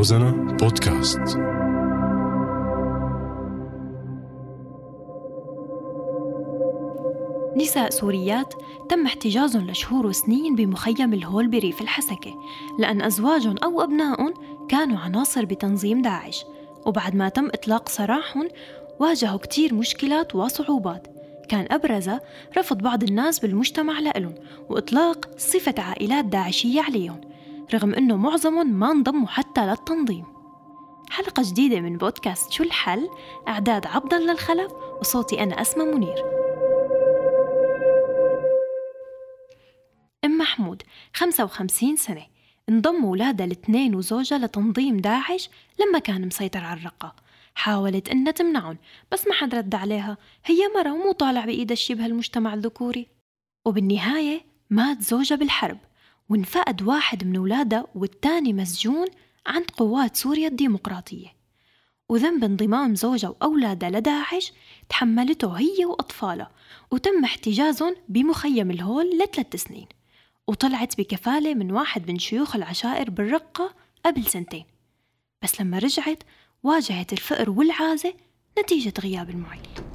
روزانا بودكاست. نساء سوريات تم احتجازهم لشهور وسنين بمخيم الهول بريف الحسكة لأن أزواجهم أو أبنائهم كانوا عناصر بتنظيم داعش. وبعد ما تم إطلاق سراحهم واجهوا كتير مشكلات وصعوبات. كان أبرزها رفض بعض الناس بالمجتمع لإلهم وإطلاق صفة عائلات داعشية عليهم. رغم أنه معظمهم ما انضموا حتى للتنظيم. حلقة جديدة من بودكاست شو الحل؟ إعداد عبد الله الخلف وصوتي أنا أسمى منير. أم محمود 55 سنة. انضم أولادها الاثنين وزوجها لتنظيم داعش لما كان مسيطر على الرقة. حاولت إنها تمنعهم بس ما حد رد عليها. هي مرة ومو طالع بإيدها الشي بهالمجتمع الذكوري. وبالنهاية مات زوجها بالحرب. وانفقد واحد من أولادها والتاني مسجون عند قوات سوريا الديمقراطية. وذنب انضمام زوجها وأولادها لداعش تحملته هي وأطفالها وتم احتجازهم بمخيم الهول لثلاث سنين. وطلعت بكفالة من واحد من شيوخ العشائر بالرقة قبل سنتين. بس لما رجعت واجهت الفقر والعازة نتيجة غياب المعيل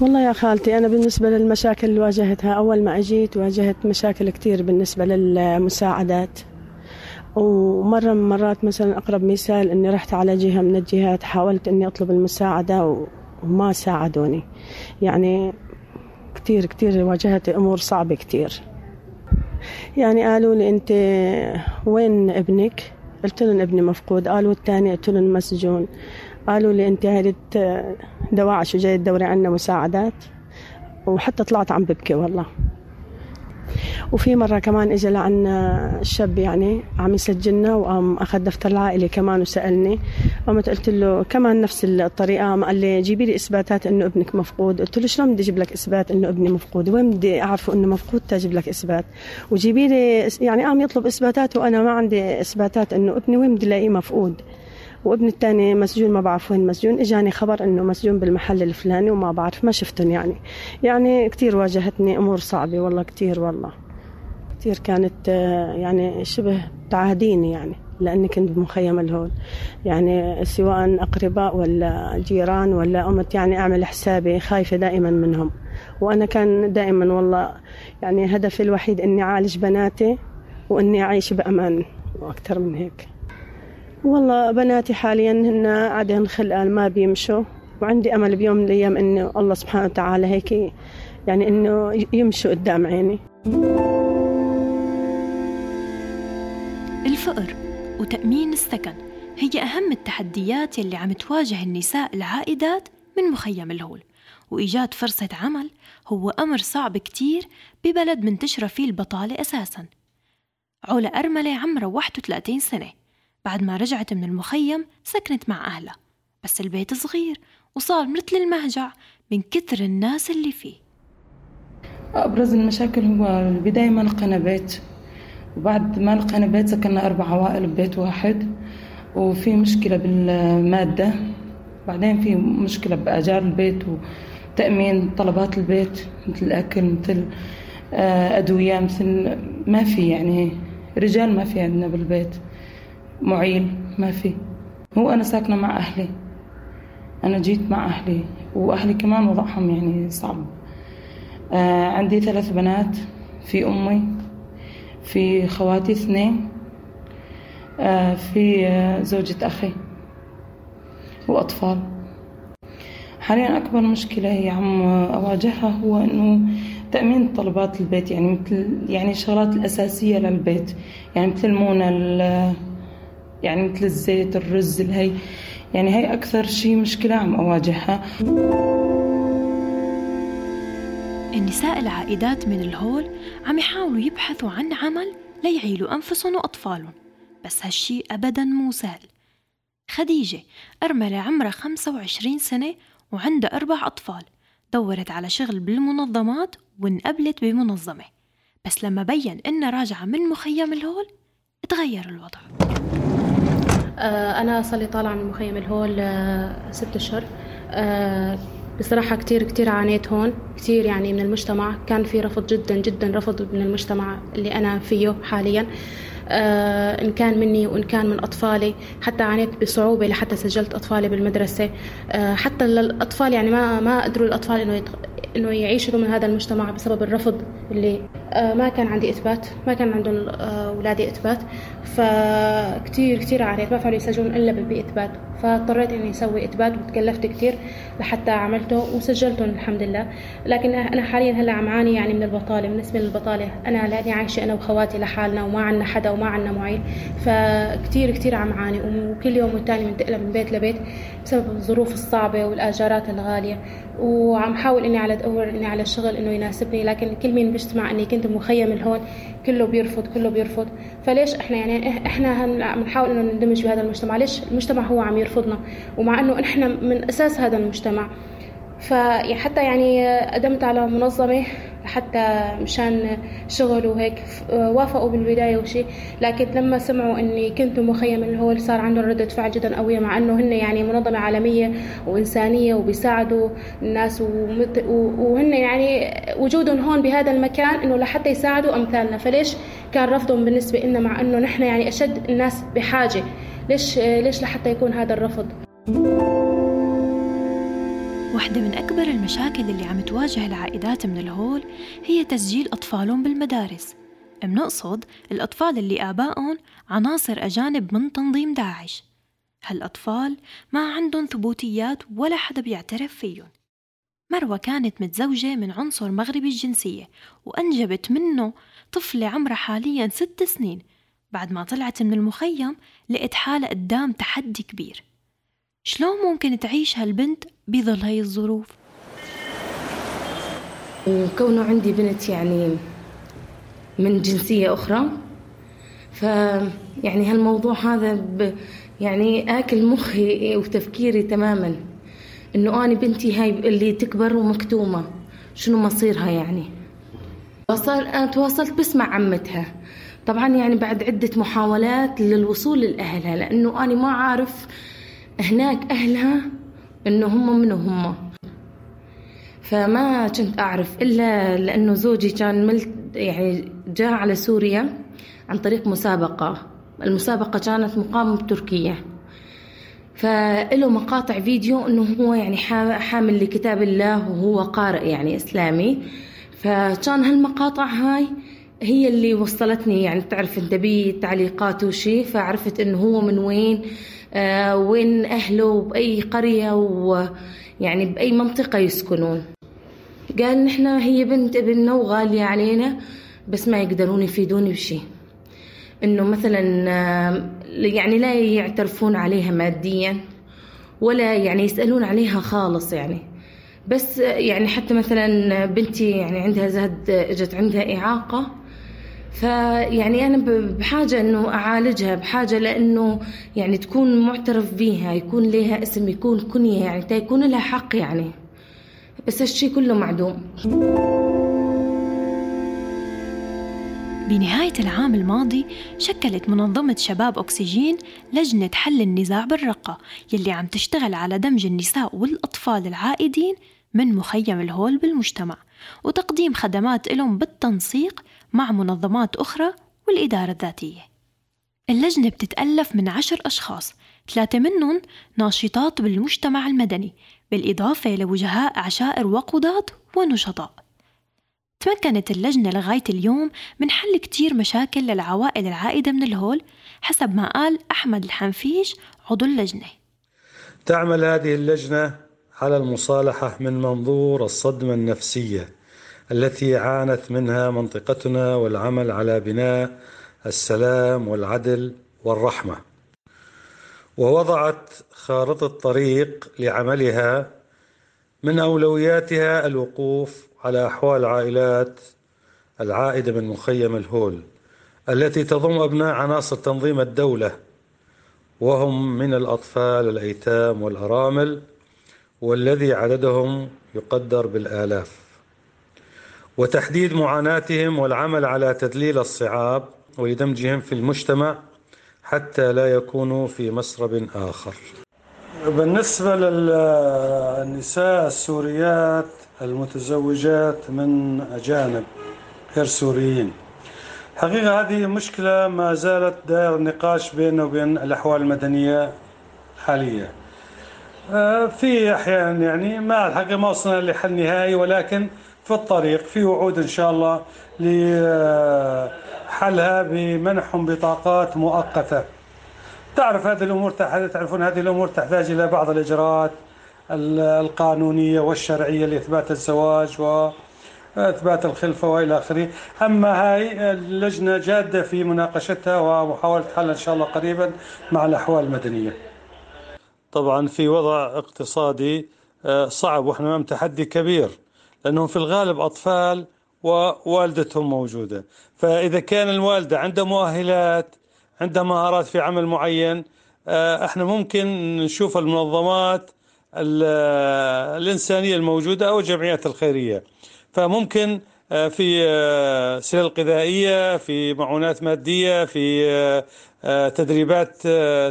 والله يا خالتي أنا بالنسبة للمشاكل اللي واجهتها أول ما أجيت واجهت مشاكل كتير بالنسبة للمساعدات. ومرة من مرات مثلا أقرب مثال أني رحت على جهة من الجهات حاولت أني أطلب المساعدة وما ساعدوني. يعني كتير كتير واجهت أمور صعبة كتير. يعني قالوا لي أنت وين ابنك؟ قلت لهم ابني مفقود قالوا الثاني قلت لهم مسجون. قالوا لي انت هذه دواعش وجاي تدوري عنا مساعدات. وحتى طلعت عم ببكي والله. وفي مرة كمان اجى لعنا شاب يعني عم يسجلنا وقام أخذ دفتر العائلة كمان وسألني. قمت قلت له كمان نفس الطريقة؟ قام قال لي جيبي لي إثباتات إنه ابنك مفقود. قلت له شلون بدي أجيب لك إثبات إنه ابني مفقود؟ وين بدي أعرفه إنه مفقود تجيب لك إثبات؟ وجيبي لي يعني قام يطلب إثباتات وأنا ما عندي إثباتات إنه ابني وين بدي ألاقيه مفقود؟ وابن الثاني مسجون ما بعرف وين مسجون إجاني خبر إنه مسجون بالمحل الفلاني وما بعرف ما شفتهم يعني. يعني كثير واجهتني أمور صعبة والله كثير والله. كثير كانت يعني شبه تعاهديني يعني لأني كنت بمخيم الهول. يعني سواء أقرباء ولا جيران ولا قمت يعني أعمل حسابي خايفة دائما منهم. وأنا كان دائما والله يعني هدفي الوحيد إني أعالج بناتي وإني أعيش بأمان وأكثر من هيك. والله بناتي حاليا هن عادين خلقان ما بيمشوا. وعندي أمل بيوم من الأيام إنه الله سبحانه وتعالى هيك يعني إنه يمشوا قدام عيني. الفقر وتأمين السكن هي أهم التحديات يلي عم تواجه النساء العائدات من مخيم الهول. وإيجاد فرصة عمل هو أمر صعب كتير ببلد منتشرة فيه البطالة أساساً. علا أرملة عمرها 31 سنة. بعد ما رجعت من المخيم سكنت مع أهلها بس البيت صغير وصار مثل المهجع من كثر الناس اللي فيه. أبرز المشاكل هو البداية ما لقينا بيت وبعد ما لقينا بيت سكننا أربع عوائل ببيت واحد وفي مشكلة بالمادة بعدين في مشكلة بأجار البيت وتأمين طلبات البيت مثل الأكل مثل آه، أدوية مثل ما في يعني رجال ما في عندنا بالبيت. معيل ما في. هو أنا ساكنة مع أهلي. أنا جيت مع أهلي وأهلي كمان وضعهم يعني صعب. آه عندي ثلاث بنات في أمي في خواتي اثنين آه في آه زوجة أخي وأطفال. حاليا أكبر مشكلة هي عم أواجهها هو إنه تأمين طلبات البيت يعني مثل يعني الشغلات الأساسية للبيت. يعني مثل المونة يعني مثل الزيت الرز الهي. يعني هي أكثر شيء مشكلة عم أواجهها. النساء العائدات من الهول عم يحاولوا يبحثوا عن عمل ليعيلوا أنفسهم وأطفالهم بس هالشي أبدا مو سهل. خديجة أرملة عمرها 25 سنة وعندها أربع أطفال دورت على شغل بالمنظمات وانقبلت بمنظمة. بس لما بين إنها راجعة من مخيم الهول تغير الوضع. أنا صار لي طالعة من مخيم الهول آه، ست أشهر. آه، بصراحة كتير كتير عانيت هون كتير يعني من المجتمع. كان في رفض جدا جدا رفض من المجتمع اللي أنا فيه حاليا. آه إن كان مني وإن كان من أطفالي. حتى عانيت بصعوبة لحتى سجلت أطفالي بالمدرسة. آه حتى الأطفال يعني ما ما قدروا الأطفال إنه إنه يعيشوا من هذا المجتمع بسبب الرفض اللي آه، ما كان عندي إثبات. ما كان عندهم اولادي إثبات. فكتير كتير عانيت ما فعلوا يسجلون إلا باثبات فاضطريت إني أسوي إثبات وتكلفت كثير لحتى عملته وسجلتهم الحمد لله. لكن أنا حاليا هلأ عم عاني يعني من البطالة بالنسبة للبطالة. أنا لاني عايشة أنا وخواتي لحالنا وما عندنا حدا وما عندنا معين فكتير كتير عم عاني وكل يوم والتاني بنتقل من بيت لبيت بسبب الظروف الصعبة والآجارات الغالية. وعم حاول إني على ادور إني على شغل إنه يناسبني. لكن كل مين بيجتمع إني كنت مخيم هون كله بيرفض كله بيرفض. فليش إحنا يعني إحنا بنحاول إنه نندمج بهذا المجتمع. ليش؟ المجتمع هو عم يرفضنا ومع إنه إحنا من أساس هذا المجتمع. فحتى يعني قدمت على منظمة حتى مشان شغل وهيك وافقوا بالبداية وشي. لكن لما سمعوا إني كنت مخيم هو صار عندهم ردة فعل جدا قوية مع إنه هن يعني منظمة عالمية وإنسانية وبيساعدوا الناس وهن يعني وجودهم هون بهذا المكان إنه لحتى يساعدوا أمثالنا. فليش كان رفضهم بالنسبة لنا مع إنه نحن يعني أشد الناس بحاجة؟ ليش ليش لحتى يكون هذا الرفض؟ واحدة من أكبر المشاكل اللي عم تواجه العائدات من الهول هي تسجيل أطفالهم بالمدارس. بنقصد الأطفال اللي آبائهم عناصر أجانب من تنظيم داعش. هالأطفال ما عندهم ثبوتيات ولا حدا بيعترف فيهم. مروة كانت متزوجة من عنصر مغربي الجنسية وأنجبت منه طفلة عمرها حاليا ست سنين بعد ما طلعت من المخيم لقت حالها قدام تحدي كبير. شلون ممكن تعيش هالبنت بظل هاي الظروف. وكونه عندي بنت يعني من جنسية أخرى ف يعني هالموضوع هذا ب يعني آكل مخي وتفكيري تماما إنه أنا بنتي هاي اللي تكبر ومكتومة شنو مصيرها يعني؟ وصل أنا تواصلت بس مع عمتها. طبعا يعني بعد عدة محاولات للوصول لأهلها لأنه أنا ما عارف هناك أهلها إنه هم منو هم فما كنت أعرف إلا لأنه زوجي كان ملت يعني جاء على سوريا عن طريق مسابقة. المسابقة كانت مقامة بتركيا. فله مقاطع فيديو إنه هو يعني حامل لكتاب الله وهو قارئ يعني إسلامي. فكان هالمقاطع هاي هي اللي وصلتني. يعني تعرف أنت بي تعليقات وشي فعرفت إنه هو من وين. وين أهله وباي قرية ويعني بأي منطقة يسكنون. قال نحن هي بنت ابننا وغالية علينا بس ما يقدرون يفيدوني بشيء إنه مثلا آه، يعني لا يعترفون عليها ماديا ولا يعني يسألون عليها خالص يعني. بس يعني حتى مثلا بنتي يعني عندها زهد إجت عندها إعاقة فيعني أنا بحاجة إنه أعالجها بحاجة لأنه يعني تكون معترف بيها يكون لها اسم يكون كنية يعني يكون لها حق يعني. بس هالشي كله معدوم. بنهاية العام الماضي شكلت منظمة شباب أكسجين لجنة حل النزاع بالرقة يلي عم تشتغل على دمج النساء والأطفال العائدين من مخيم الهول بالمجتمع وتقديم خدمات لهم بالتنسيق مع منظمات أخرى والإدارة الذاتية. اللجنة بتتألف من عشر أشخاص ثلاثة منهم ناشطات بالمجتمع المدني بالإضافة لوجهاء عشائر وقضاة ونشطاء. تمكنت اللجنة لغاية اليوم من حل كتير مشاكل للعوائل العائدة من الهول حسب ما قال أحمد الحنفيش عضو اللجنة. تعمل هذه اللجنة على المصالحة من منظور الصدمة النفسية. التي عانت منها منطقتنا والعمل على بناء السلام والعدل والرحمة. ووضعت خارطة طريق لعملها من أولوياتها الوقوف على أحوال عائلات العائده من مخيم الهول التي تضم أبناء عناصر تنظيم الدولة وهم من الأطفال الأيتام والأرامل والذي عددهم يقدر بالآلاف. وتحديد معاناتهم والعمل على تذليل الصعاب ولدمجهم في المجتمع حتى لا يكونوا في مسرب آخر. بالنسبة للنساء السوريات المتزوجات من أجانب غير سوريين حقيقة هذه مشكلة ما زالت دائر النقاش بيننا وبين الأحوال المدنية حاليا. آه، في أحيانا يعني ما الحقيقة ما وصلنا لحل نهائي ولكن في الطريق في وعود إن شاء الله لحلها بمنحهم بطاقات مؤقتة. تعرف هذه الأمور تعرفون هذه الأمور تحتاج إلى بعض الإجراءات القانونية والشرعية لإثبات الزواج و إثبات الخلفة وإلى آخره، أما هاي اللجنه جادة في مناقشتها ومحاولة حلها إن شاء الله قريبا مع الأحوال المدنية. طبعا في وضع اقتصادي آه، صعب وإحنا أمام تحدي كبير. لأنهم في الغالب أطفال ووالدتهم موجودة، فإذا كان الوالدة عندها مؤهلات عندها مهارات في عمل معين آه، إحنا ممكن نشوف المنظمات الإنسانية الموجودة أو الجمعيات الخيرية. فممكن آه، في آه، سلال غذائية في معونات مادية في تدريبات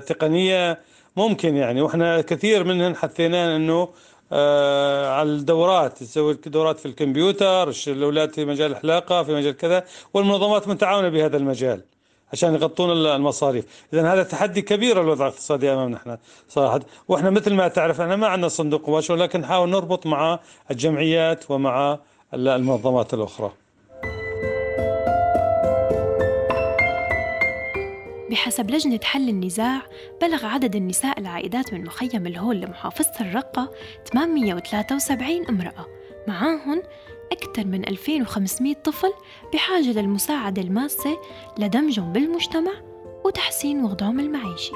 تقنية. ممكن يعني وإحنا كثير منهن حثينا إنه على الدورات تسوي دورات في الكمبيوتر الأولاد في مجال الحلاقه في مجال كذا والمنظمات متعاونة بهذا المجال عشان يغطون المصاريف. اذا هذا تحدي كبير الوضع الاقتصادي أمامنا إحنا صراحة. وإحنا مثل ما تعرف إحنا ما عندنا صندوق مباشر ولكن نحاول نربط مع الجمعيات ومع المنظمات الأخرى. بحسب لجنة حل النزاع بلغ عدد النساء العائدات من مخيم الهول لمحافظة الرقة 873 امرأة. معاهن أكثر من 2500 طفل بحاجة للمساعدة الماسة لدمجهم بالمجتمع وتحسين وضعهم المعيشي.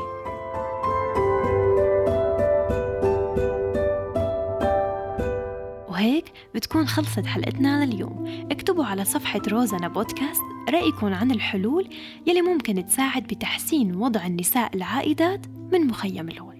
وهيك بتكون خلصت حلقتنا لليوم. اكتبوا على صفحة روزانا بودكاست رأيكم عن الحلول يلي ممكن تساعد بتحسين وضع النساء العائدات من مخيم الهول.